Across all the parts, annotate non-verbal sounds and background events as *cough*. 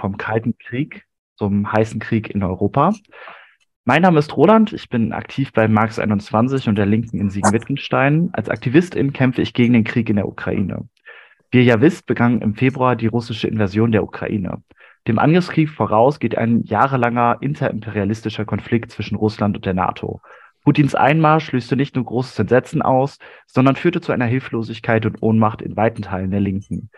vom Kalten Krieg zum heißen Krieg in Europa. Mein Name ist Roland, ich bin aktiv bei Marx 21 und der Linken in Siegen-Wittgenstein. Als Aktivistin kämpfe ich gegen den Krieg in der Ukraine. Wie ihr ja wisst, begann im Februar die russische Invasion der Ukraine. Dem Angriffskrieg voraus geht ein jahrelanger interimperialistischer Konflikt zwischen Russland und der NATO. Putins Einmarsch löste nicht nur großes Entsetzen aus, sondern führte zu einer Hilflosigkeit und Ohnmacht in weiten Teilen der Linken.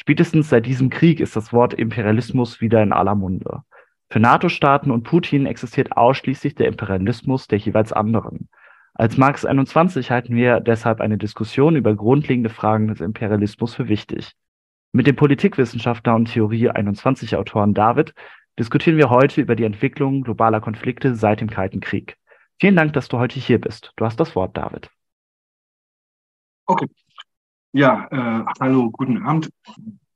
Spätestens seit diesem Krieg ist das Wort Imperialismus wieder in aller Munde. Für NATO-Staaten und Putin existiert ausschließlich der Imperialismus der jeweils anderen. Als Marx 21 halten wir deshalb eine Diskussion über grundlegende Fragen des Imperialismus für wichtig. Mit dem Politikwissenschaftler und Theorie 21 Autoren David diskutieren wir heute über die Entwicklung globaler Konflikte seit dem Kalten Krieg. Vielen Dank, dass du heute hier bist. Du hast das Wort, David. Okay. Ja, äh, hallo, guten Abend.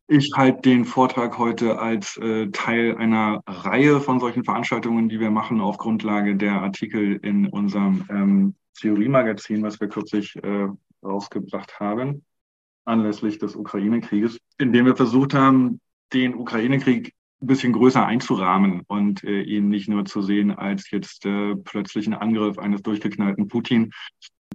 Ich halte den Vortrag heute als äh, Teil einer Reihe von solchen Veranstaltungen, die wir machen auf Grundlage der Artikel in unserem ähm, Theoriemagazin, was wir kürzlich äh, rausgebracht haben, anlässlich des Ukraine-Krieges, in dem wir versucht haben, den Ukraine-Krieg ein bisschen größer einzurahmen und äh, ihn nicht nur zu sehen als jetzt äh, plötzlichen Angriff eines durchgeknallten Putin,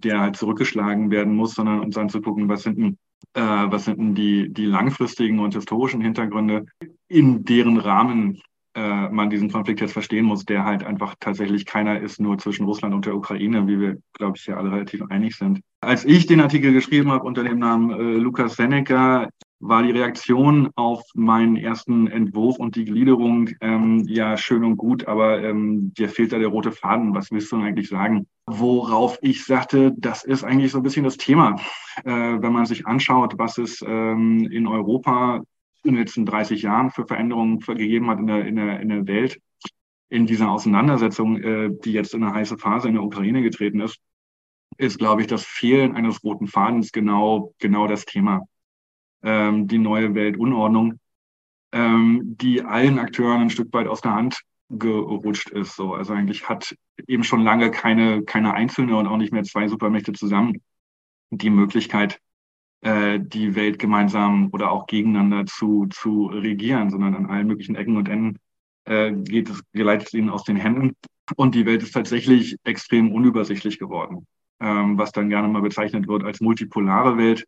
der halt zurückgeschlagen werden muss, sondern uns anzugucken, was sind denn, äh, was sind denn die, die langfristigen und historischen Hintergründe, in deren Rahmen äh, man diesen Konflikt jetzt verstehen muss, der halt einfach tatsächlich keiner ist, nur zwischen Russland und der Ukraine, wie wir, glaube ich, ja alle relativ einig sind. Als ich den Artikel geschrieben habe unter dem Namen äh, Lukas Seneca, war die Reaktion auf meinen ersten Entwurf und die Gliederung ähm, ja schön und gut, aber ähm, dir fehlt da der rote Faden. Was willst du eigentlich sagen? Worauf ich sagte, das ist eigentlich so ein bisschen das Thema. Äh, wenn man sich anschaut, was es ähm, in Europa in den letzten 30 Jahren für Veränderungen gegeben hat in der, in der, in der Welt, in dieser Auseinandersetzung, äh, die jetzt in eine heiße Phase in der Ukraine getreten ist, ist, glaube ich, das Fehlen eines roten Fadens genau, genau das Thema ähm, die neue Weltunordnung, ähm, die allen Akteuren ein Stück weit aus der Hand gerutscht ist. So. Also eigentlich hat eben schon lange keine, keine einzelne und auch nicht mehr zwei Supermächte zusammen die Möglichkeit, äh, die Welt gemeinsam oder auch gegeneinander zu, zu regieren, sondern an allen möglichen Ecken und Enden äh, geht es, geleitet ihnen aus den Händen. Und die Welt ist tatsächlich extrem unübersichtlich geworden, ähm, was dann gerne mal bezeichnet wird als multipolare Welt.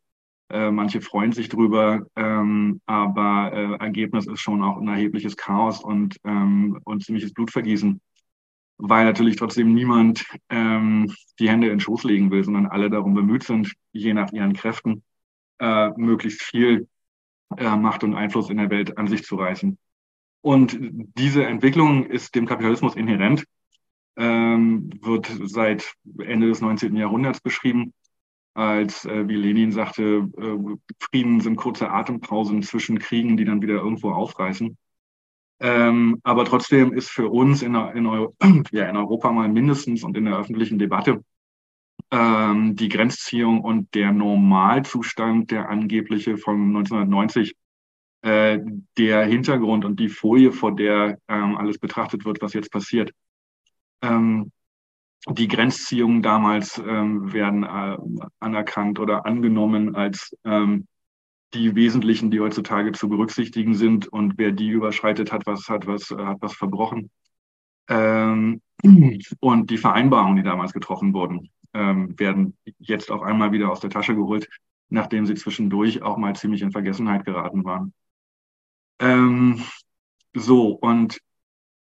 Äh, manche freuen sich drüber, ähm, aber äh, Ergebnis ist schon auch ein erhebliches Chaos und, ähm, und ziemliches Blutvergießen, weil natürlich trotzdem niemand ähm, die Hände in den Schoß legen will, sondern alle darum bemüht sind, je nach ihren Kräften äh, möglichst viel äh, Macht und Einfluss in der Welt an sich zu reißen. Und diese Entwicklung ist dem Kapitalismus inhärent, ähm, wird seit Ende des 19. Jahrhunderts beschrieben als, äh, wie Lenin sagte, äh, Frieden sind kurze Atempausen zwischen Kriegen, die dann wieder irgendwo aufreißen. Ähm, aber trotzdem ist für uns in, in, *clears throat* ja, in, Europa mal mindestens und in der öffentlichen Debatte ähm, die Grenzziehung und der Normalzustand, der angebliche von 1990, äh, der Hintergrund und die Folie, vor der ähm, alles betrachtet wird, was jetzt passiert. Ähm, die Grenzziehungen damals ähm, werden äh, anerkannt oder angenommen als ähm, die wesentlichen, die heutzutage zu berücksichtigen sind. Und wer die überschreitet, hat was, hat was, hat was verbrochen. Ähm, und die Vereinbarungen, die damals getroffen wurden, ähm, werden jetzt auf einmal wieder aus der Tasche geholt, nachdem sie zwischendurch auch mal ziemlich in Vergessenheit geraten waren. Ähm, so, und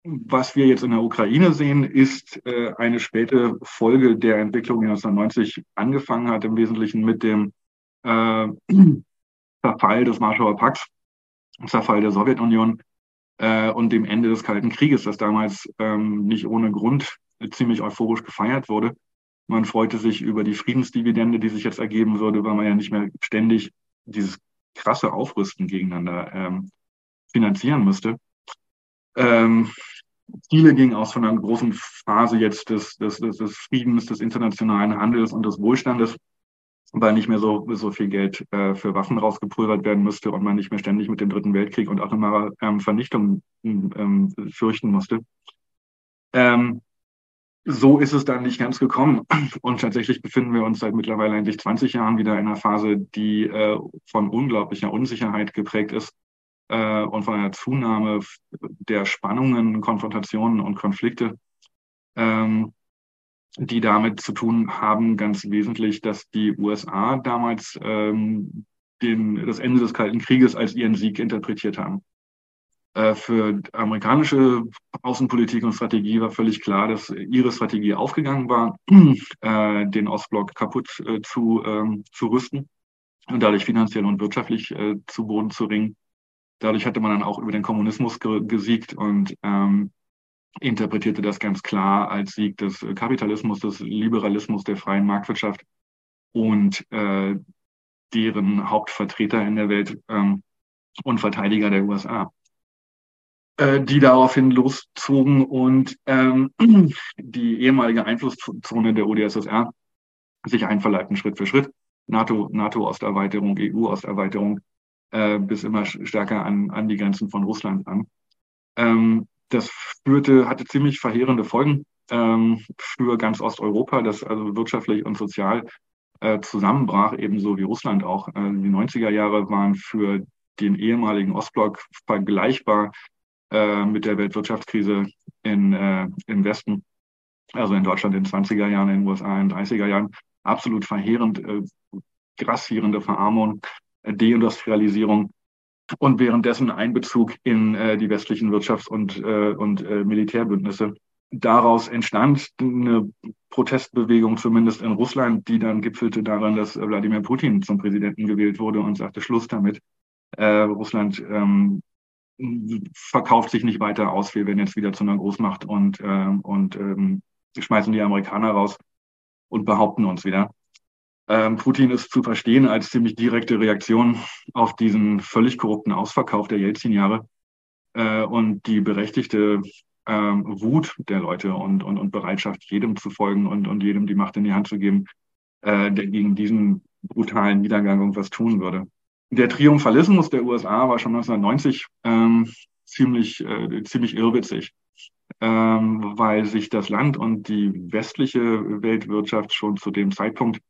was wir jetzt in der Ukraine sehen, ist äh, eine späte Folge der Entwicklung, die 1990 angefangen hat, im Wesentlichen mit dem äh, *clears throat* Zerfall des Warschauer Pakts, Zerfall der Sowjetunion äh, und dem Ende des Kalten Krieges, das damals ähm, nicht ohne Grund ziemlich euphorisch gefeiert wurde. Man freute sich über die Friedensdividende, die sich jetzt ergeben würde, weil man ja nicht mehr ständig dieses krasse Aufrüsten gegeneinander ähm, finanzieren müsste. Ähm, Ziele gingen aus von einer großen Phase jetzt des, des, des, des Friedens, des internationalen Handels und des Wohlstandes, weil nicht mehr so, so viel Geld äh, für Waffen rausgepulvert werden müsste und man nicht mehr ständig mit dem Dritten Weltkrieg und atomarer ähm, Vernichtung ähm, fürchten musste. Ähm, so ist es dann nicht ganz gekommen. Und tatsächlich befinden wir uns seit mittlerweile eigentlich 20 Jahren wieder in einer Phase, die äh, von unglaublicher Unsicherheit geprägt ist äh, und von einer Zunahme der Spannungen, Konfrontationen und Konflikte, ähm, die damit zu tun haben, ganz wesentlich, dass die USA damals ähm, den, das Ende des Kalten Krieges als ihren Sieg interpretiert haben. Äh, für amerikanische Außenpolitik und Strategie war völlig klar, dass ihre Strategie aufgegangen war, *clears throat* äh, den Ostblock kaputt äh, zu, ähm, zu rüsten und dadurch finanziell und wirtschaftlich äh, zu Boden zu ringen. Dadurch hatte man dann auch über den Kommunismus ge gesiegt und ähm, interpretierte das ganz klar als Sieg des Kapitalismus, des Liberalismus, der freien Marktwirtschaft und äh, deren Hauptvertreter in der Welt ähm, und Verteidiger der USA, äh, die daraufhin loszogen und ähm, *clears throat* die ehemalige Einflusszone der OdSSR sich einverleibten Schritt für Schritt. NATO, NATO-Osterweiterung, EU-Osterweiterung äh, bis immer stärker an, an die Grenzen von Russland an. Ähm, das führte, hatte ziemlich verheerende Folgen ähm, für ganz Osteuropa, das also wirtschaftlich und sozial äh, zusammenbrach, ebenso wie Russland auch. Äh, die 90er Jahre waren für den ehemaligen Ostblock vergleichbar äh, mit der Weltwirtschaftskrise in, äh, im Westen, also in Deutschland in den 20er Jahren, in den USA in den 30er Jahren. Absolut verheerend, äh, grassierende Verarmung, Deindustrialisierung und währenddessen Einbezug in äh, die westlichen Wirtschafts- und, äh, und äh, Militärbündnisse. Daraus entstand eine Protestbewegung, zumindest in Russland, die dann gipfelte daran, dass Wladimir Putin zum Präsidenten gewählt wurde und sagte, Schluss damit. Äh, Russland ähm, verkauft sich nicht weiter aus. Wir werden jetzt wieder zu einer Großmacht und, äh, und ähm, schmeißen die Amerikaner raus und behaupten uns wieder. Ähm, Putin ist zu verstehen als ziemlich direkte Reaktion auf diesen völlig korrupten Ausverkauf der Jelzin-Jahre äh, und die berechtigte ähm, Wut der Leute und, und, und Bereitschaft, jedem zu folgen und, und jedem die Macht in die Hand zu geben, äh, der gegen diesen brutalen Niedergang irgendwas tun würde. Der Triumphalismus der USA war schon 1990 ähm, ziemlich, äh, ziemlich irrwitzig, ähm, weil sich das Land und die westliche Weltwirtschaft schon zu dem Zeitpunkt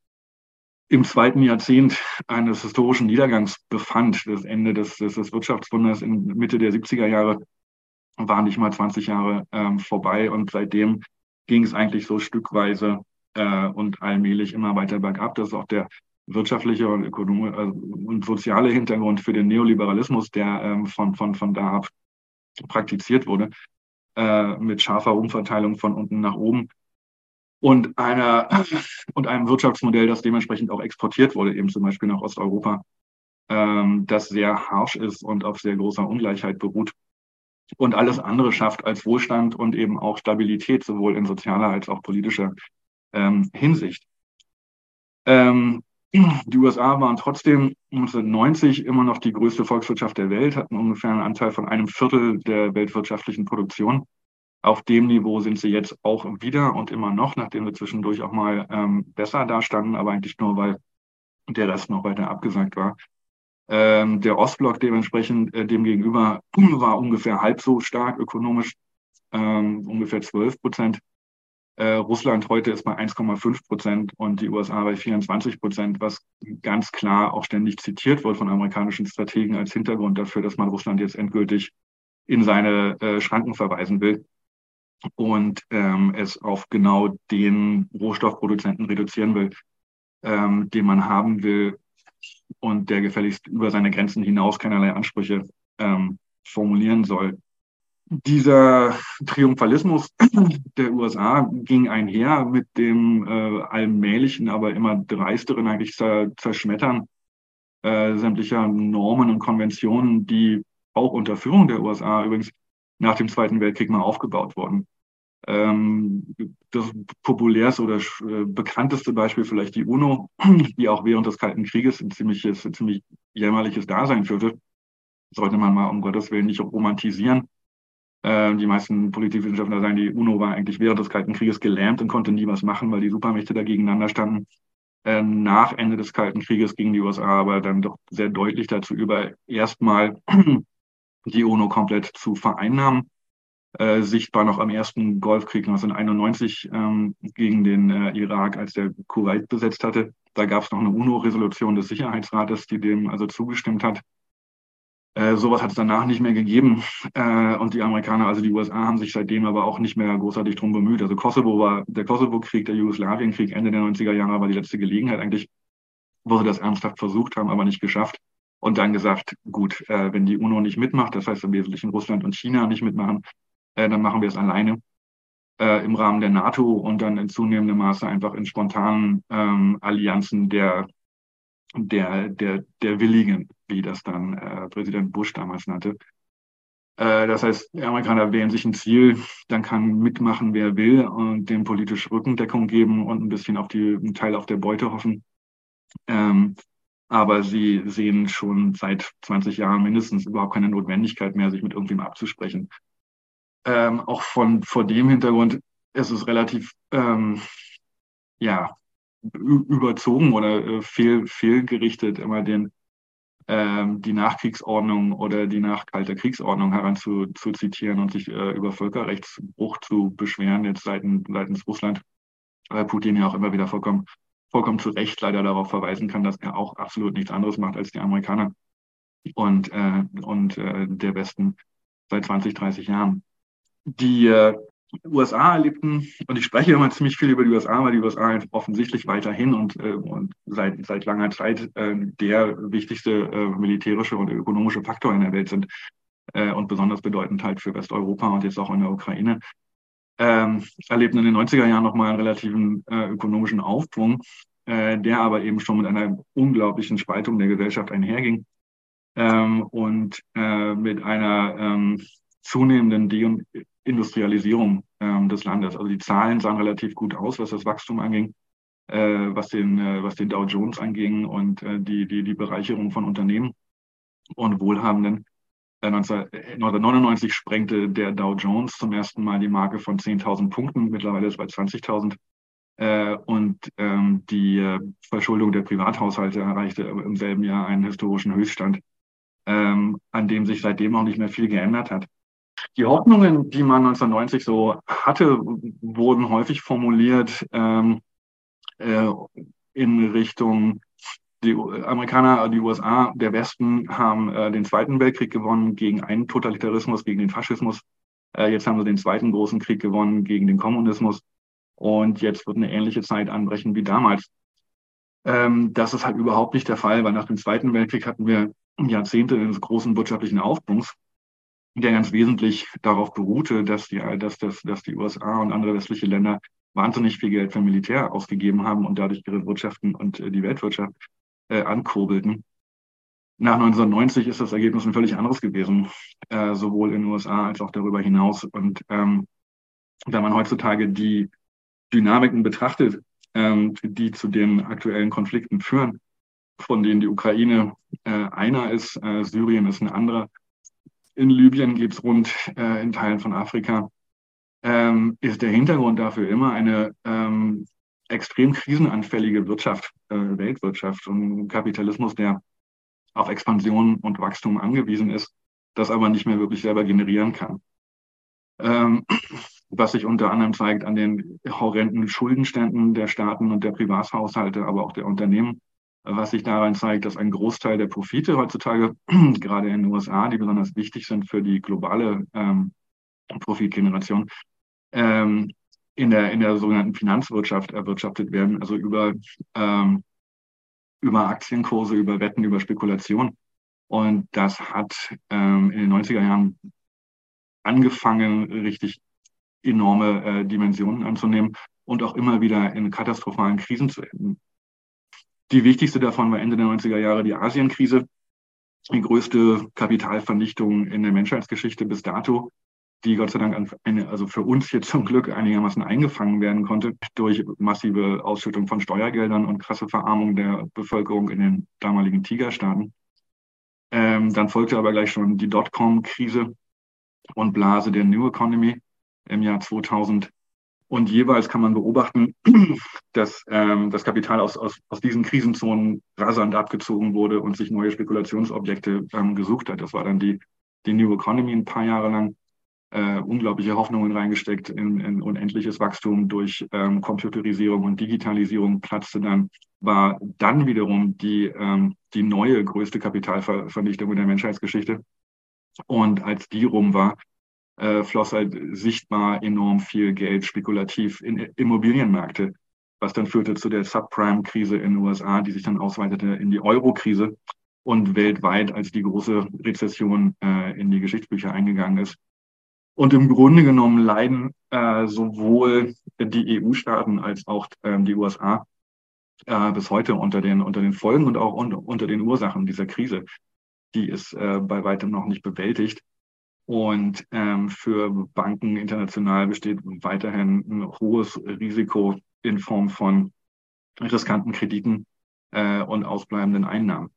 im zweiten Jahrzehnt eines historischen Niedergangs befand. Das Ende des, des, des Wirtschaftswunders in Mitte der 70er Jahre war nicht mal 20 Jahre ähm, vorbei und seitdem ging es eigentlich so stückweise äh, und allmählich immer weiter bergab. Das ist auch der wirtschaftliche und ökonomische äh, und soziale Hintergrund für den Neoliberalismus, der ähm, von, von, von da ab praktiziert wurde, äh, mit scharfer Umverteilung von unten nach oben und einer *clears throat* und einem Wirtschaftsmodell, das dementsprechend auch exportiert wurde, eben zum Beispiel nach Osteuropa, ähm, das sehr harsch ist und auf sehr großer Ungleichheit beruht und alles andere schafft als Wohlstand und eben auch Stabilität, sowohl in sozialer als auch politischer ähm, Hinsicht. Ähm, die USA waren trotzdem 1990 immer noch die größte Volkswirtschaft der Welt, hatten ungefähr einen Anteil von einem Viertel der weltwirtschaftlichen Produktion. Auf dem Niveau sind sie jetzt auch wieder und immer noch, nachdem wir zwischendurch auch mal ähm, besser dastanden, aber eigentlich nur, weil der Rest noch weiter abgesagt war. Ähm, der Ostblock dementsprechend äh, demgegenüber war ungefähr halb so stark ökonomisch, ähm, ungefähr 12 Prozent. Äh, Russland heute ist bei 1,5 Prozent und die USA bei 24 Prozent, was ganz klar auch ständig zitiert wird von amerikanischen Strategen als Hintergrund dafür, dass man Russland jetzt endgültig in seine äh, Schranken verweisen will und ähm, es auf genau den Rohstoffproduzenten reduzieren will, ähm, den man haben will, und der gefälligst über seine Grenzen hinaus keinerlei Ansprüche ähm, formulieren soll. Dieser Triumphalismus *clears throat* der USA ging einher mit dem äh, allmählichen, aber immer dreisteren eigentlich Zerschmettern äh, sämtlicher Normen und Konventionen, die auch unter Führung der USA übrigens nach dem Zweiten Weltkrieg mal aufgebaut wurden. Ähm, das populärste oder äh, bekannteste Beispiel vielleicht die UNO, *clears throat* die auch während des Kalten Krieges ein ziemliches, ein ziemlich jämmerliches Dasein führte. Sollte man mal um Gottes Willen nicht romantisieren. Äh, die meisten Politikwissenschaftler sagen, die UNO war eigentlich während des Kalten Krieges gelähmt und konnte nie was machen, weil die Supermächte da gegeneinander standen. Äh, nach Ende des Kalten Krieges gingen die USA aber dann doch sehr deutlich dazu über, erstmal *clears throat* die UNO komplett zu vereinnahmen äh, sichtbar noch am ersten Golfkrieg 1991 ähm, gegen den äh, Irak, als der Kuwait besetzt hatte. Da gab es noch eine UNO-Resolution des Sicherheitsrates, die dem also zugestimmt hat. Äh, sowas hat es danach nicht mehr gegeben. Äh, und die Amerikaner, also die USA, haben sich seitdem aber auch nicht mehr großartig drum bemüht. Also Kosovo war der Kosovo-Krieg, der Jugoslawienkrieg Ende der 90er Jahre war die letzte Gelegenheit eigentlich, wo sie das ernsthaft versucht haben, aber nicht geschafft. Und dann gesagt, gut, äh, wenn die UNO nicht mitmacht, das heißt im Wesentlichen Russland und China nicht mitmachen, äh, dann machen wir es alleine äh, im Rahmen der NATO und dann in zunehmendem Maße einfach in spontanen ähm, Allianzen der der, der, der Willigen, wie das dann äh, Präsident Bush damals nannte. Äh, das heißt, die Amerikaner wählen sich ein Ziel, dann kann mitmachen, wer will und dem politisch Rückendeckung geben und ein bisschen auf die, einen Teil auf der Beute hoffen. Ähm, aber sie sehen schon seit 20 Jahren mindestens überhaupt keine Notwendigkeit mehr, sich mit irgendwem abzusprechen. Ähm, auch von vor dem Hintergrund ist es relativ ähm, ja überzogen oder äh, fehl, fehlgerichtet, immer den, ähm, die Nachkriegsordnung oder die Nachkalte Kriegsordnung heranzuzitieren und sich äh, über Völkerrechtsbruch zu beschweren, jetzt seitens, seitens Russland, weil Putin ja auch immer wieder vollkommen, vollkommen zu Recht leider darauf verweisen kann, dass er auch absolut nichts anderes macht als die Amerikaner und, äh, und äh, der Westen seit 20, 30 Jahren. Die äh, USA erlebten, und ich spreche immer ziemlich viel über die USA, weil die USA offensichtlich weiterhin und, äh, und seit, seit langer Zeit äh, der wichtigste äh, militärische und ökonomische Faktor in der Welt sind äh, und besonders bedeutend halt für Westeuropa und jetzt auch in der Ukraine. Ähm, erlebten in den 90er Jahren nochmal einen relativen äh, ökonomischen Aufschwung, der aber eben schon mit einer unglaublichen Spaltung der Gesellschaft einherging ähm, und mit einer ähm, zunehmenden De Industrialisierung ähm, des Landes. Also die Zahlen sahen relativ gut aus, was das Wachstum anging, äh, was, den, äh, was den Dow Jones anging und äh, die, die, die Bereicherung von Unternehmen und Wohlhabenden. 1999 äh, sprengte der Dow Jones zum ersten Mal die Marke von 10.000 Punkten. Mittlerweile ist es bei 20.000. Äh, und ähm, die äh, Verschuldung der Privathaushalte erreichte im selben Jahr einen historischen Höchststand, ähm, an dem sich seitdem auch nicht mehr viel geändert hat. Die Hoffnungen, die man 1990 so hatte, wurden häufig formuliert ähm, äh, in Richtung die Amerikaner, die USA, der Westen haben äh, den Zweiten Weltkrieg gewonnen gegen einen Totalitarismus, gegen den Faschismus. Äh, jetzt haben sie den zweiten großen Krieg gewonnen gegen den Kommunismus. Und jetzt wird eine ähnliche Zeit anbrechen wie damals. Ähm, das ist halt überhaupt nicht der Fall, weil nach dem Zweiten Weltkrieg hatten wir Jahrzehnte eines großen wirtschaftlichen Aufbruchs der ganz wesentlich darauf beruhte, dass die, dass, dass, dass die USA und andere westliche Länder wahnsinnig viel Geld für Militär ausgegeben haben und dadurch ihre Wirtschaften und äh, die Weltwirtschaft äh, ankurbelten. Nach 1990 ist das Ergebnis ein völlig anderes gewesen, äh, sowohl in den USA als auch darüber hinaus. Und ähm, wenn man heutzutage die Dynamiken betrachtet, ähm, die zu den aktuellen Konflikten führen, von denen die Ukraine äh, einer ist, äh, Syrien ist ein anderer, in Libyen geht es rund äh, in Teilen von Afrika, ähm, ist der Hintergrund dafür immer eine ähm, extrem krisenanfällige Wirtschaft, äh, Weltwirtschaft und Kapitalismus, der auf Expansion und Wachstum angewiesen ist, das aber nicht mehr wirklich selber generieren kann. Ähm, was sich unter anderem zeigt an den horrenden Schuldenständen der Staaten und der Privathaushalte, aber auch der Unternehmen, was sich daran zeigt, dass ein Großteil der Profite heutzutage, *clears throat* gerade in den USA, die besonders wichtig sind für die globale ähm, Profitgeneration, ähm, in, der, in der sogenannten Finanzwirtschaft erwirtschaftet werden, also über, ähm, über Aktienkurse, über Wetten, über Spekulation. Und das hat ähm, in den 90er Jahren angefangen, richtig enorme äh, Dimensionen anzunehmen und auch immer wieder in katastrophalen Krisen zu enden. Die wichtigste davon war Ende der 90er Jahre die Asienkrise, die größte Kapitalvernichtung in der Menschheitsgeschichte bis dato, die Gott sei Dank eine, also für uns jetzt zum Glück einigermaßen eingefangen werden konnte durch massive Ausschüttung von Steuergeldern und krasse Verarmung der Bevölkerung in den damaligen Tigerstaaten. Ähm, dann folgte aber gleich schon die Dotcom-Krise und Blase der New Economy im Jahr 2000 und jeweils kann man beobachten, *clears throat* dass ähm, das Kapital aus, aus, aus diesen Krisenzonen rasant abgezogen wurde und sich neue Spekulationsobjekte ähm, gesucht hat. Das war dann die, die New Economy ein paar Jahre lang. äh, unglaubliche Hoffnungen reingesteckt in, in unendliches Wachstum durch ähm, Computerisierung und Digitalisierung, platzte dann, war dann wiederum die, ähm, die neue größte Kapitalvernichtung in der Menschheitsgeschichte. Und als die rum war, äh, floss halt sichtbar enorm viel Geld spekulativ in Immobilienmärkte, was dann führte zu der Subprime-Krise in den USA, die sich dann ausweitete in die Euro-Krise und weltweit als die große Rezession äh, in die Geschichtsbücher eingegangen ist. Und im Grunde genommen leiden äh, sowohl die EU-Staaten als auch ähm, die USA äh, bis heute unter den, unter den Folgen und auch un unter den Ursachen dieser Krise. Die ist äh, bei weitem noch nicht bewältigt. Und ähm, für Banken international besteht weiterhin ein hohes Risiko in Form von riskanten Krediten äh, und ausbleibenden Einnahmen.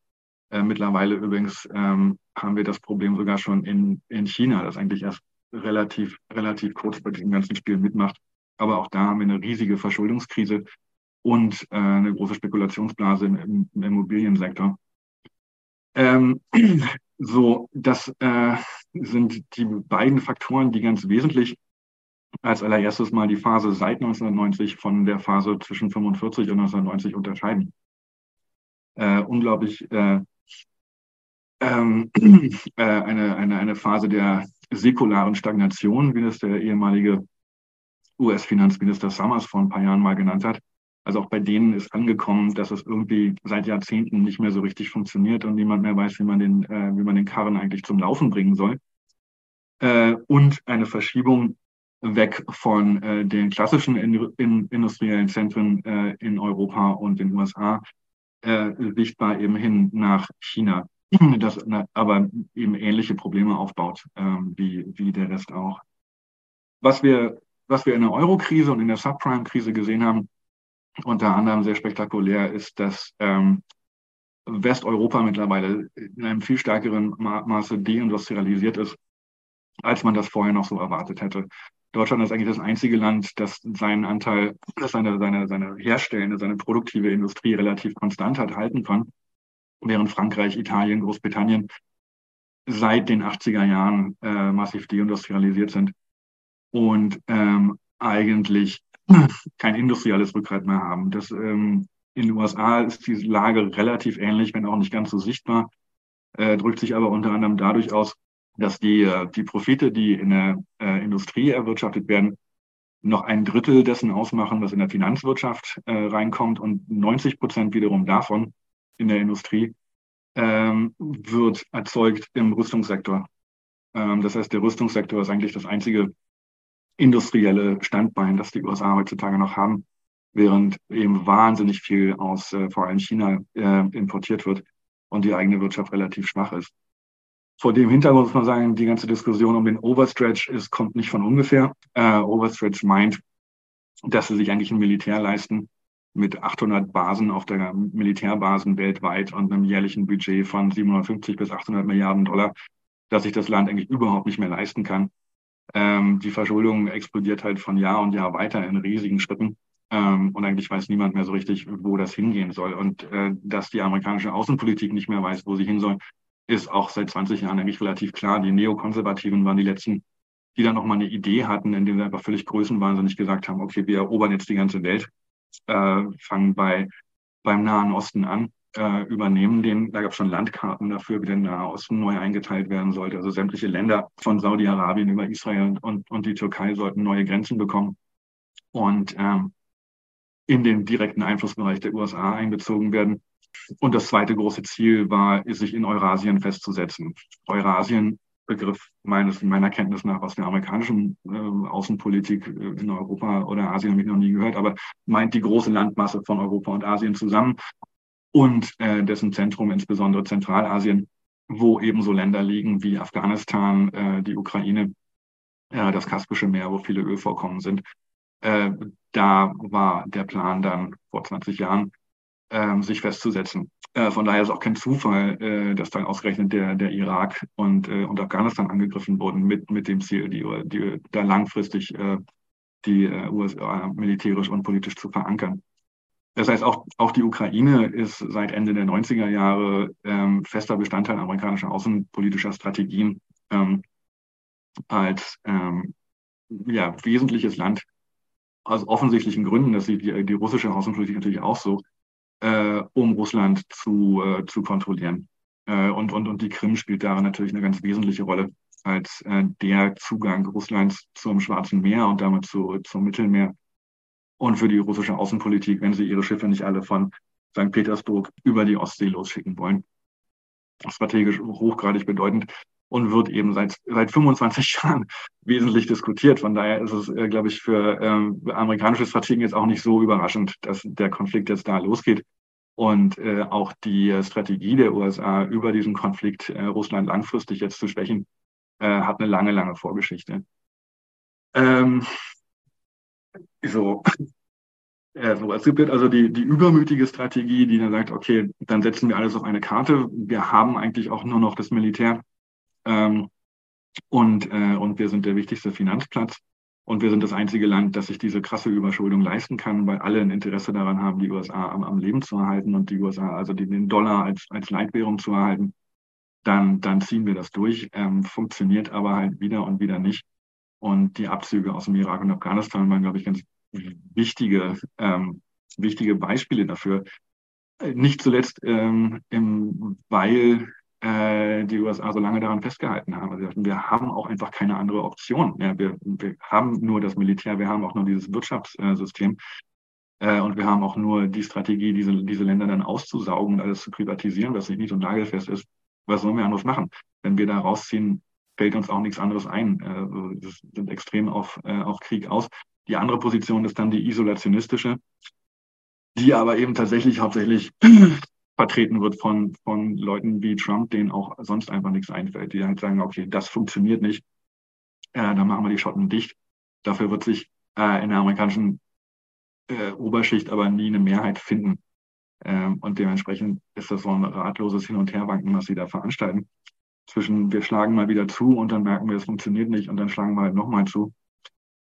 Äh, mittlerweile übrigens ähm, haben wir das Problem sogar schon in, in China, das eigentlich erst relativ, relativ kurz bei diesem ganzen Spiel mitmacht. Aber auch da haben wir eine riesige Verschuldungskrise und äh, eine große Spekulationsblase im, im Immobiliensektor. Ähm, *clears throat* so, das äh, sind die beiden Faktoren, die ganz wesentlich als allererstes mal die Phase seit 1990 von der Phase zwischen 45 und 1990 unterscheiden. Äh, unglaublich äh, ähm, *clears throat* äh, eine, eine, eine Phase der säkularen Stagnation, wie das der ehemalige US-Finanzminister Summers vor ein paar Jahren mal genannt hat. Also auch bei denen ist angekommen, dass es irgendwie seit Jahrzehnten nicht mehr so richtig funktioniert und niemand mehr weiß, wie man den, äh, wie man den Karren eigentlich zum Laufen bringen soll. Äh, und eine Verschiebung weg von äh, den klassischen in, in, industriellen Zentren äh, in Europa und den USA, äh, sichtbar eben hin nach China *clears throat* das aber eben ähnliche Probleme aufbaut, ähm, wie, wie der Rest auch. Was wir, was wir in der Euro-Krise und in der Subprime-Krise gesehen haben, unter anderem sehr spektakulär, ist, dass ähm, Westeuropa mittlerweile in einem viel stärkeren Ma Maße deindustrialisiert ist, als man das vorher noch so erwartet hätte. Deutschland ist eigentlich das einzige Land, das seinen Anteil, das seine, seine, seine herstellende, seine produktive Industrie relativ konstant hat halten kann während Frankreich, Italien, Großbritannien seit den 80er Jahren äh, massiv deindustrialisiert sind und ähm, eigentlich *clears throat* kein industrielles Rückgrat mehr haben. Das, ähm, in den USA ist die Lage relativ ähnlich, wenn auch nicht ganz so sichtbar, äh, drückt sich aber unter anderem dadurch aus, dass die, äh, die Profite, die in der äh, Industrie erwirtschaftet werden, noch ein Drittel dessen ausmachen, was in der Finanzwirtschaft äh, reinkommt und 90 Prozent wiederum davon in der Industrie ähm, wird erzeugt im Rüstungssektor. Ähm, das heißt, der Rüstungssektor ist eigentlich das einzige industrielle Standbein, das die USA heutzutage noch haben, während eben wahnsinnig viel aus äh, vor allem China äh, importiert wird und die eigene Wirtschaft relativ schwach ist. Vor dem Hintergrund muss man sagen, die ganze Diskussion um den Overstretch ist, kommt nicht von ungefähr. Äh, Overstretch meint, dass sie sich eigentlich ein Militär leisten, mit 800 Basen auf der Militärbasen weltweit und einem jährlichen Budget von 750 bis 800 Milliarden Dollar, dass sich das Land eigentlich überhaupt nicht mehr leisten kann. Ähm, die Verschuldung explodiert halt von Jahr und Jahr weiter in riesigen Schritten. Ähm, und eigentlich weiß niemand mehr so richtig, wo das hingehen soll. Und äh, dass die amerikanische Außenpolitik nicht mehr weiß, wo sie hin soll, ist auch seit 20 Jahren eigentlich relativ klar. Die Neokonservativen waren die letzten, die dann nochmal eine Idee hatten, indem sie einfach völlig größenwahnsinnig gesagt haben, okay, wir erobern jetzt die ganze Welt äh, fangen bei, beim Nahen Osten an, äh, übernehmen den. Da gab es schon Landkarten dafür, wie der Nahe Osten neu eingeteilt werden sollte. Also sämtliche Länder von Saudi-Arabien über Israel und, und die Türkei sollten neue Grenzen bekommen und ähm, in den direkten Einflussbereich der USA einbezogen werden. Und das zweite große Ziel war, sich in Eurasien festzusetzen. Eurasien Begriff meines, meiner Kenntnis nach aus der amerikanischen äh, Außenpolitik in Europa oder Asien habe ich noch nie gehört, aber meint die große Landmasse von Europa und Asien zusammen und äh, dessen Zentrum, insbesondere Zentralasien, wo ebenso Länder liegen wie Afghanistan, äh, die Ukraine, äh, das Kaspische Meer, wo viele Ölvorkommen sind. Äh, da war der Plan dann vor 20 Jahren, ähm, sich festzusetzen. Äh, von daher ist auch kein Zufall, äh, dass dann ausgerechnet der, der Irak und, äh, und Afghanistan angegriffen wurden mit, mit dem Ziel, die, die da langfristig äh, die äh, USA militärisch und politisch zu verankern. Das heißt, auch, auch die Ukraine ist seit Ende der 90er Jahre ähm, fester Bestandteil amerikanischer außenpolitischer Strategien. Ähm, als ähm, ja, wesentliches Land aus offensichtlichen Gründen, das sieht die, die russische Außenpolitik natürlich auch so, äh, um Russland zu, äh, zu kontrollieren. Äh, und, und, und die Krim spielt darin natürlich eine ganz wesentliche Rolle als äh, der Zugang Russlands zum Schwarzen Meer und damit zu, zum Mittelmeer. Und für die russische Außenpolitik, wenn sie ihre Schiffe nicht alle von St. Petersburg über die Ostsee losschicken wollen. Strategisch hochgradig bedeutend und wird eben seit, seit 25 *laughs* Jahren wesentlich diskutiert. Von daher ist es, äh, glaube ich, für ähm, amerikanische Strategen jetzt auch nicht so überraschend, dass der Konflikt jetzt da losgeht. Und äh, auch die Strategie der USA über diesen Konflikt äh, Russland langfristig jetzt zu schwächen, äh, hat eine lange, lange Vorgeschichte. Ähm, so, äh, so, es gibt also die, die übermütige Strategie, die dann sagt, okay, dann setzen wir alles auf eine Karte. Wir haben eigentlich auch nur noch das Militär ähm, und, äh, und wir sind der wichtigste Finanzplatz. Und wir sind das einzige Land, das sich diese krasse Überschuldung leisten kann, weil alle ein Interesse daran haben, die USA am, am Leben zu erhalten und die USA, also den Dollar als, als Leitwährung zu erhalten. Dann, dann ziehen wir das durch. Ähm, funktioniert aber halt wieder und wieder nicht. Und die Abzüge aus dem Irak und Afghanistan waren, glaube ich, ganz wichtige, ähm, wichtige Beispiele dafür. Nicht zuletzt, ähm, im, weil äh, die USA so lange daran festgehalten haben. Also wir haben auch einfach keine andere Option. Ja, wir, wir haben nur das Militär, wir haben auch nur dieses Wirtschaftssystem. Äh, und wir haben auch nur die Strategie, diese, diese Länder dann auszusaugen und alles zu privatisieren, was nicht und nagelfest ist. Was sollen wir anderes machen? Wenn wir da rausziehen, fällt uns auch nichts anderes ein. Äh, wir sind extrem auf, äh, auf Krieg aus. Die andere Position ist dann die isolationistische, die aber eben tatsächlich hauptsächlich *clears throat* vertreten wird von, von Leuten wie Trump, denen auch sonst einfach nichts einfällt, die halt sagen, okay, das funktioniert nicht, äh, dann machen wir die Schotten dicht. Dafür wird sich äh, in der amerikanischen äh, Oberschicht aber nie eine Mehrheit finden. Ähm, und dementsprechend ist das so ein ratloses Hin- und Herwanken, was sie da veranstalten. Zwischen wir schlagen mal wieder zu und dann merken wir, es funktioniert nicht und dann schlagen wir halt nochmal zu.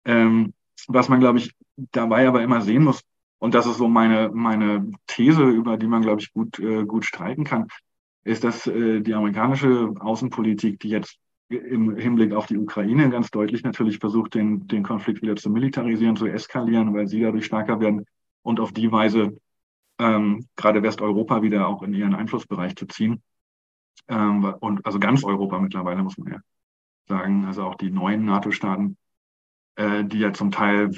Ähm, was man, glaube ich, dabei aber immer sehen muss, und das ist so meine, meine These, über die man, glaube ich, gut, äh, gut streiten kann, ist, dass äh, die amerikanische Außenpolitik, die jetzt im Hinblick auf die Ukraine ganz deutlich natürlich versucht, den, den Konflikt wieder zu militarisieren, zu eskalieren, weil sie dadurch stärker werden und auf die Weise ähm, gerade Westeuropa wieder auch in ihren Einflussbereich zu ziehen. Ähm, und also ganz Europa mittlerweile, muss man ja sagen, also auch die neuen NATO-Staaten, äh, die ja zum Teil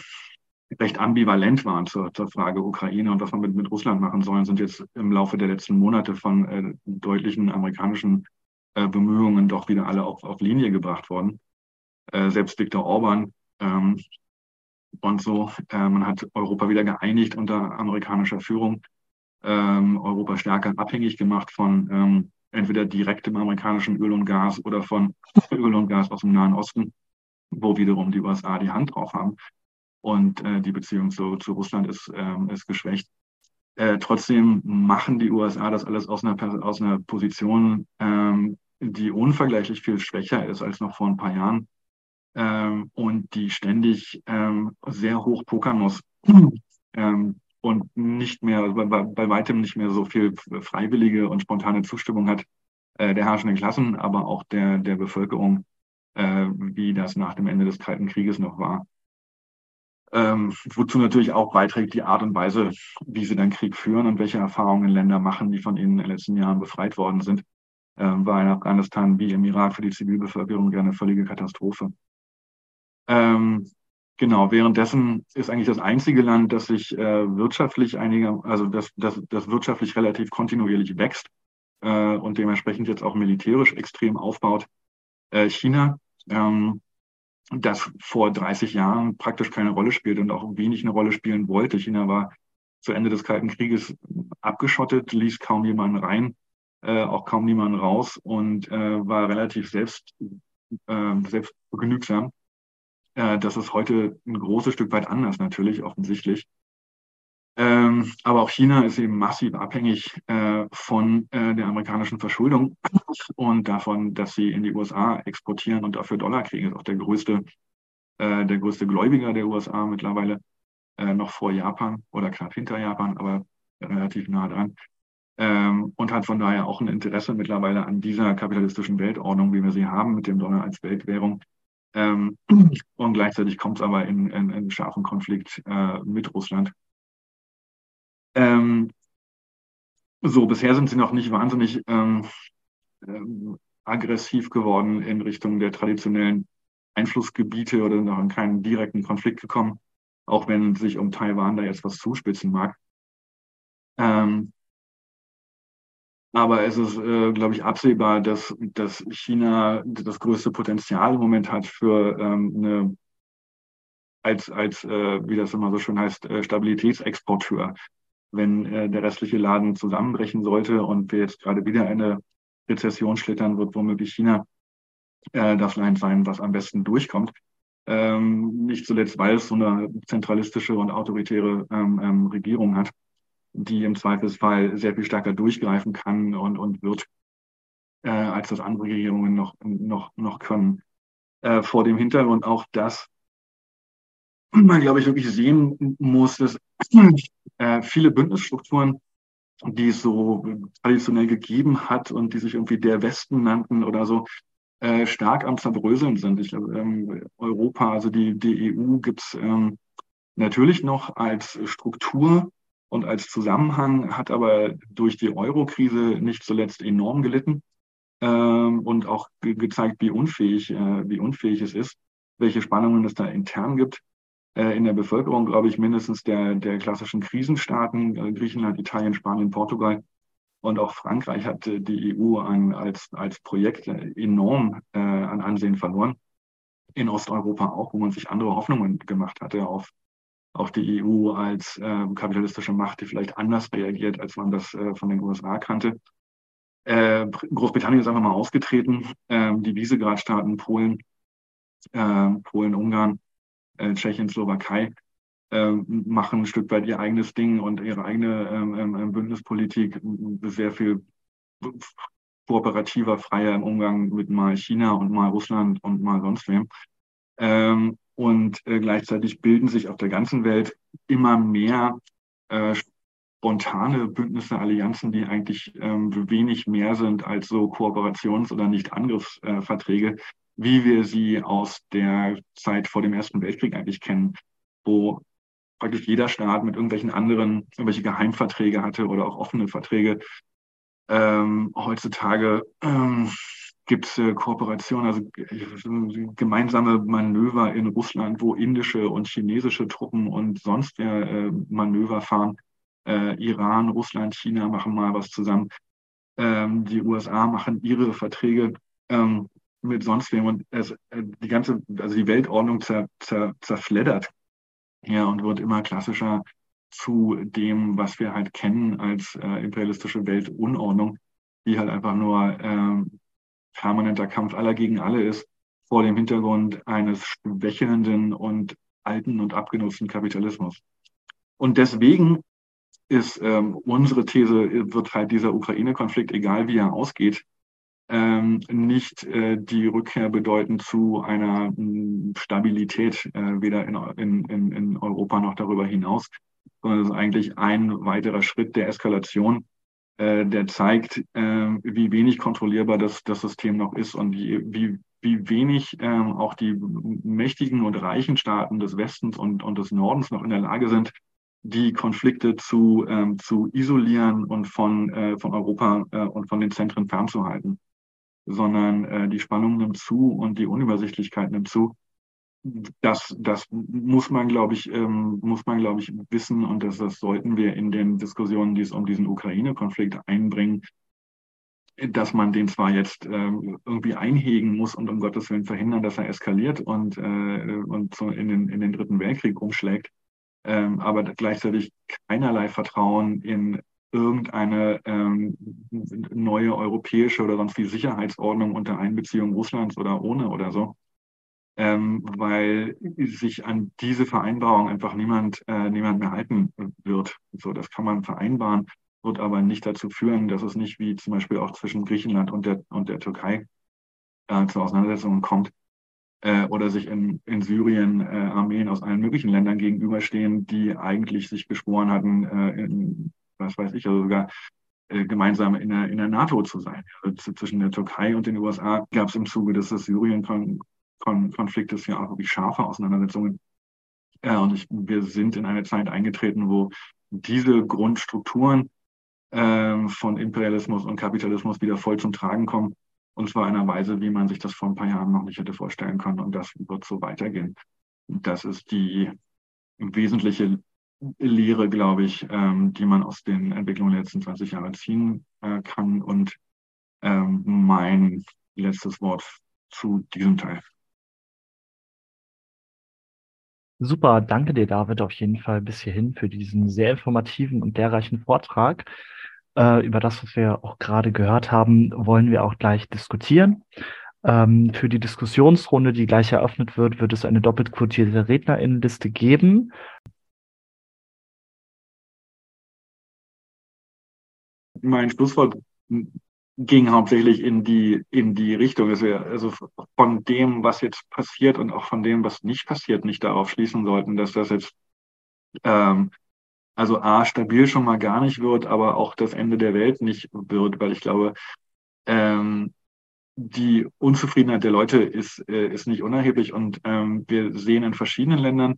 recht ambivalent waren zur, zur Frage Ukraine und was man mit, mit Russland machen soll, sind jetzt im Laufe der letzten Monate von äh, deutlichen amerikanischen äh, Bemühungen doch wieder alle auf, auf Linie gebracht worden. Äh, selbst Viktor Orban ähm, und so. Äh, man hat Europa wieder geeinigt unter amerikanischer Führung, ähm, Europa stärker abhängig gemacht von ähm, entweder direktem amerikanischen Öl und Gas oder von *laughs* Öl und Gas aus dem Nahen Osten, wo wiederum die USA die Hand drauf haben. Und äh, die Beziehung zu, zu Russland ist, ähm, ist geschwächt. Äh, trotzdem machen die USA das alles aus einer, aus einer Position, ähm, die unvergleichlich viel schwächer ist als noch vor ein paar Jahren. Ähm, und die ständig ähm, sehr hoch pokern muss. *clears throat* Ähm, und nicht mehr, bei, bei weitem nicht mehr so viel freiwillige und spontane Zustimmung hat äh, der herrschenden Klassen, aber auch der, der Bevölkerung, äh, wie das nach dem Ende des Kalten Krieges noch war. Ähm, wozu natürlich auch beiträgt die Art und Weise, wie sie den Krieg führen und welche Erfahrungen Länder machen, die von ihnen in den letzten Jahren befreit worden sind, ähm, war in Afghanistan wie im Irak für die Zivilbevölkerung eine völlige Katastrophe. Ähm, genau, währenddessen ist eigentlich das einzige Land, das sich äh, wirtschaftlich einiger, also das, das, das wirtschaftlich relativ kontinuierlich wächst äh, und dementsprechend jetzt auch militärisch extrem aufbaut, äh, China. Ähm, das vor 30 Jahren praktisch keine Rolle spielt und auch wenig eine Rolle spielen wollte. China war zu Ende des Kalten Krieges abgeschottet, ließ kaum jemanden rein, äh, auch kaum niemanden raus und äh, war relativ selbst, äh, selbstgenügsam. Äh, das ist heute ein großes Stück weit anders natürlich, offensichtlich. Ähm, aber auch China ist eben massiv abhängig äh, von äh, der amerikanischen Verschuldung *clears throat* und davon, dass sie in die USA exportieren und dafür Dollar kriegen. Ist auch der größte, äh, der größte Gläubiger der USA mittlerweile, äh, noch vor Japan oder knapp hinter Japan, aber relativ nah dran. Ähm, und hat von daher auch ein Interesse mittlerweile an dieser kapitalistischen Weltordnung, wie wir sie haben, mit dem Dollar als Weltwährung, Ähm, und gleichzeitig kommt es aber in, in, in scharfen Konflikt äh, mit Russland. Ähm, so, bisher sind sie noch nicht wahnsinnig ähm, ähm, aggressiv geworden in Richtung der traditionellen Einflussgebiete oder noch in keinen direkten Konflikt gekommen, auch wenn sich um Taiwan da jetzt was zuspitzen mag. Ähm, aber es ist, äh, glaube ich, absehbar, dass, dass China das größte Potenzial im Moment hat für ähm, eine, als, als äh, wie das immer so schön heißt, äh, Stabilitätsexporteur. Wenn äh, der restliche Laden zusammenbrechen sollte und wir jetzt gerade wieder eine Rezession schlittern, wird womöglich China äh, das Land sein, was am besten durchkommt. Ähm, nicht zuletzt, weil es so eine zentralistische und autoritäre ähm, ähm, Regierung hat die im Zweifelsfall sehr viel stärker durchgreifen kann und, und wird, äh, als das andere Regierungen noch, noch, noch können. Äh, vor dem Hintergrund auch, dass man, glaube ich, wirklich sehen muss, dass äh, viele Bündnisstrukturen, die es so traditionell gegeben hat und die sich irgendwie der Westen nannten oder so, äh, stark am Zerbröseln sind. Ich glaube, ähm, Europa, also die, die EU gibt es ähm, natürlich noch als Struktur, und als Zusammenhang hat aber durch die Euro-Krise nicht zuletzt enorm gelitten ähm, und auch ge gezeigt, wie unfähig, äh, wie unfähig es ist, welche Spannungen es da intern gibt. Äh, in der Bevölkerung, glaube ich, mindestens der, der klassischen Krisenstaaten, äh, Griechenland, Italien, Spanien, Portugal und auch Frankreich hat die EU an, als, als Projekt enorm äh, an Ansehen verloren. In Osteuropa auch, wo man sich andere Hoffnungen gemacht hatte auf auch die EU als äh, kapitalistische Macht, die vielleicht anders reagiert, als man das äh, von den USA kannte. Äh, Großbritannien ist einfach mal ausgetreten. Ähm, die Visegrad-Staaten, Polen, ähm, Polen, Ungarn, äh, Tschechien, Slowakei, ähm, machen ein Stück weit ihr eigenes Ding und ihre eigene Bündnispolitik sehr viel kooperativer, freier im Umgang mit mal China und mal Russland und mal sonst wem. Ähm, und äh, gleichzeitig bilden sich auf der ganzen Welt immer mehr äh, spontane Bündnisse, Allianzen, die eigentlich ähm, wenig mehr sind als so Kooperations- oder Nicht-Angriffsverträge, wie wir sie aus der Zeit vor dem Ersten Weltkrieg eigentlich kennen, wo praktisch jeder Staat mit irgendwelchen anderen, irgendwelche Geheimverträge hatte oder auch offene Verträge. Ähm, heutzutage ähm, gibt es äh, Kooperationen, also äh, gemeinsame Manöver in Russland, wo indische und chinesische Truppen und sonst wer äh, Manöver fahren. Äh, Iran, Russland, China machen mal was zusammen. Ähm, die USA machen ihre Verträge ähm, mit sonst wem und es, äh, die ganze, also die Weltordnung zer, zer, zerfleddert ja, und wird immer klassischer zu dem, was wir halt kennen als imperialistische Weltunordnung, die halt einfach nur ähm, permanenter Kampf aller gegen alle ist, vor dem Hintergrund eines schwächelnden und alten und abgenutzten Kapitalismus. Und deswegen ist ähm, unsere These, wird halt dieser Ukraine-Konflikt, egal wie er ausgeht, ähm, nicht äh, die Rückkehr bedeuten zu einer mh, Stabilität, äh, weder in, in, in Europa noch darüber hinaus, sondern es ist eigentlich ein weiterer Schritt der Eskalation der zeigt, äh, wie wenig kontrollierbar das, das System noch ist und wie, wie, wie wenig äh, auch die mächtigen und reichen Staaten des Westens und, und des Nordens noch in der Lage sind, die Konflikte zu, ähm, zu isolieren und von, äh, von Europa äh, und von den Zentren fernzuhalten, sondern äh, die Spannung nimmt zu und die Unübersichtlichkeit nimmt zu das, das muss man, glaube ich, ähm, muss man, glaube ich, wissen und das, das sollten wir in den Diskussionen, die es um diesen Ukraine-Konflikt einbringen, dass man den zwar jetzt ähm, irgendwie einhegen muss und um Gottes Willen verhindern, dass er eskaliert und, äh, und so in, den, in den Dritten Weltkrieg umschlägt, ähm, aber gleichzeitig keinerlei Vertrauen in irgendeine ähm, neue europäische oder sonst wie Sicherheitsordnung unter Einbeziehung Russlands oder ohne oder so ähm, weil sich an diese Vereinbarung einfach niemand, äh, niemand mehr halten wird. So, das kann man vereinbaren, wird aber nicht dazu führen, dass es nicht wie zum Beispiel auch zwischen Griechenland und der, und der Türkei äh, zu Auseinandersetzungen kommt äh, oder sich in, in Syrien äh, Armeen aus allen möglichen Ländern gegenüberstehen, die eigentlich sich geschworen hatten, äh, in, was weiß ich, also sogar äh, gemeinsam in der, in der NATO zu sein. Also zwischen der Türkei und den USA gab es im Zuge des Syrien Konflikt ist ja auch wirklich scharfe Auseinandersetzungen. Äh, und ich, wir sind in eine Zeit eingetreten, wo diese Grundstrukturen äh, von Imperialismus und Kapitalismus wieder voll zum Tragen kommen. Und zwar in einer Weise, wie man sich das vor ein paar Jahren noch nicht hätte vorstellen können. Und das wird so weitergehen. Das ist die wesentliche Lehre, glaube ich, ähm, die man aus den Entwicklungen der letzten 20 Jahre ziehen äh, kann. Und ähm, mein letztes Wort zu diesem Teil. Super, danke dir, David, auf jeden Fall bis hierhin für diesen sehr informativen und lehrreichen Vortrag. Äh, über das, was wir auch gerade gehört haben, wollen wir auch gleich diskutieren. Ähm, für die Diskussionsrunde, die gleich eröffnet wird, wird es eine doppelt quotierte Rednerinnenliste geben. Mein Schlusswort ging hauptsächlich in die, in die Richtung, dass wir also von dem, was jetzt passiert und auch von dem, was nicht passiert, nicht darauf schließen sollten, dass das jetzt ähm, also A, stabil schon mal gar nicht wird, aber auch das Ende der Welt nicht wird, weil ich glaube, ähm, die Unzufriedenheit der Leute ist, äh, ist nicht unerheblich. Und ähm, wir sehen in verschiedenen Ländern,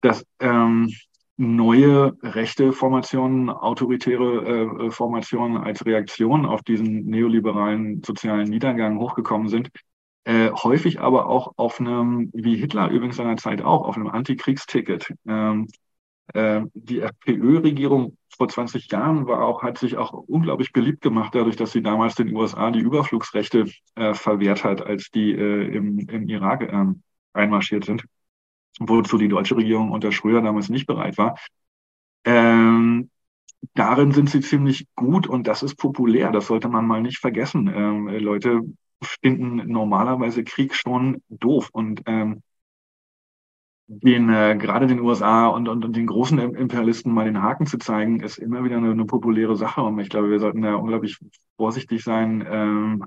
dass ähm, neue rechte Formationen, autoritäre äh, Formationen als Reaktion auf diesen neoliberalen sozialen Niedergang hochgekommen sind. Äh, häufig aber auch auf einem, wie Hitler übrigens seiner Zeit auch, auf einem Antikriegsticket. Ähm, äh, die FPÖ-Regierung vor 20 Jahren war auch, hat sich auch unglaublich beliebt gemacht, dadurch, dass sie damals den USA die Überflugsrechte äh, verwehrt hat, als die äh, im, im Irak ähm, einmarschiert sind wozu die deutsche Regierung unter Schröder damals nicht bereit war. Ähm, darin sind sie ziemlich gut und das ist populär. Das sollte man mal nicht vergessen. Ähm, Leute finden normalerweise Krieg schon doof und ähm, den äh, gerade den USA und, und, und den großen Imperialisten mal den Haken zu zeigen, ist immer wieder eine, eine populäre Sache. Und ich glaube, wir sollten da unglaublich vorsichtig sein, ähm,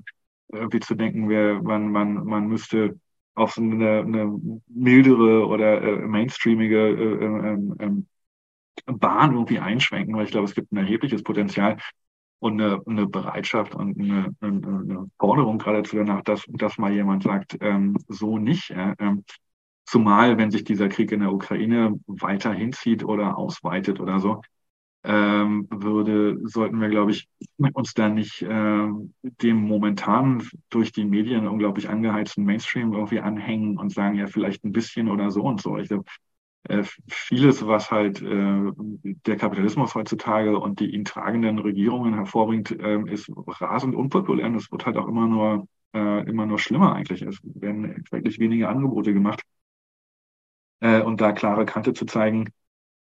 irgendwie zu denken, wer, man, man, man müsste auf eine, eine mildere oder äh, mainstreamige äh, ähm, Bahn irgendwie einschwenken, weil ich glaube, es gibt ein erhebliches Potenzial und eine, eine Bereitschaft und eine, eine, Forderung geradezu danach, dass, dass mal jemand sagt, ähm, so nicht. Äh, ähm, zumal, wenn sich dieser Krieg in der Ukraine weiter hinzieht oder ausweitet oder so, ähm, würde, sollten wir, glaube ich, uns da nicht äh, dem momentan durch die Medien unglaublich angeheizten Mainstream irgendwie anhängen und sagen, ja, vielleicht ein bisschen oder so und so. Ich glaube, äh, vieles, was halt äh, der Kapitalismus heutzutage und die ihn tragenden Regierungen hervorbringt, äh, ist rasend unpopulär und es wird halt auch immer nur, äh, immer nur schlimmer eigentlich. Es werden wirklich weniger Angebote gemacht. Äh, und da klare Kante zu zeigen,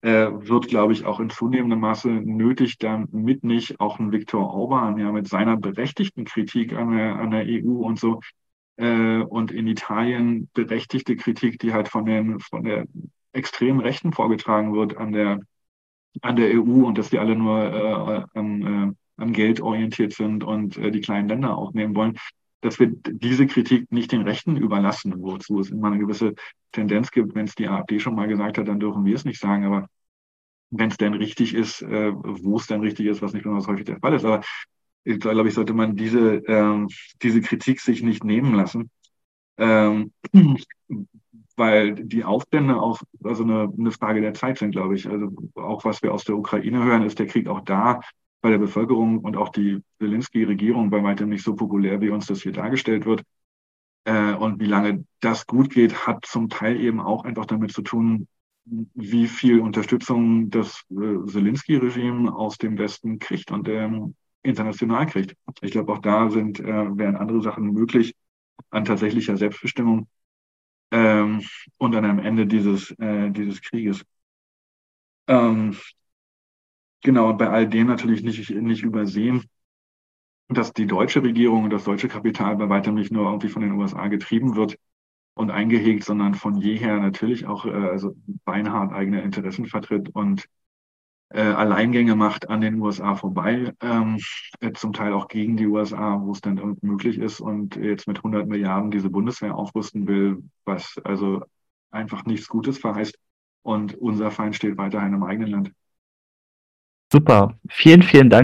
wird, glaube ich, auch in zunehmendem Maße nötig, damit nicht auch ein Viktor Orban ja mit seiner berechtigten Kritik an der, an der EU und so äh, und in Italien berechtigte Kritik, die halt von, den, von der extremen Rechten vorgetragen wird an der, an der EU und dass die alle nur äh, an, äh, an Geld orientiert sind und äh, die kleinen Länder aufnehmen wollen, dass wir diese Kritik nicht den Rechten überlassen, wozu es immer eine gewisse Tendenz gibt. Wenn es die AfD schon mal gesagt hat, dann dürfen wir es nicht sagen. Aber wenn es denn richtig ist, äh, wo es denn richtig ist, was nicht besonders häufig der Fall ist. Aber ich glaube, ich sollte man diese, ähm, diese Kritik sich nicht nehmen lassen. Ähm, weil die Aufstände auch also eine, eine Frage der Zeit sind, glaube ich. Also auch was wir aus der Ukraine hören, ist der Krieg auch da bei der Bevölkerung und auch die Zelensky-Regierung bei weitem nicht so populär, wie uns das hier dargestellt wird. Äh, und wie lange das gut geht, hat zum Teil eben auch einfach damit zu tun, wie viel Unterstützung das äh, Zelensky-Regime aus dem Westen kriegt und international kriegt. Ich glaube, auch da sind, äh, wären andere Sachen möglich an tatsächlicher Selbstbestimmung ähm, und an einem Ende dieses, dieses Krieges. Ähm, Genau, und bei all dem natürlich nicht, nicht übersehen, dass die deutsche Regierung und das deutsche Kapital bei weitem nicht nur irgendwie von den USA getrieben wird und eingehegt, sondern von jeher natürlich auch äh, also beinhart eigene Interessen vertritt und äh, Alleingänge macht an den USA vorbei, ähm, äh, zum Teil auch gegen die USA, wo es dann möglich ist und jetzt mit 100 Milliarden diese Bundeswehr aufrüsten will, was also einfach nichts Gutes verheißt. Und unser Feind steht weiterhin im eigenen Land. Super. Vielen, vielen Dank.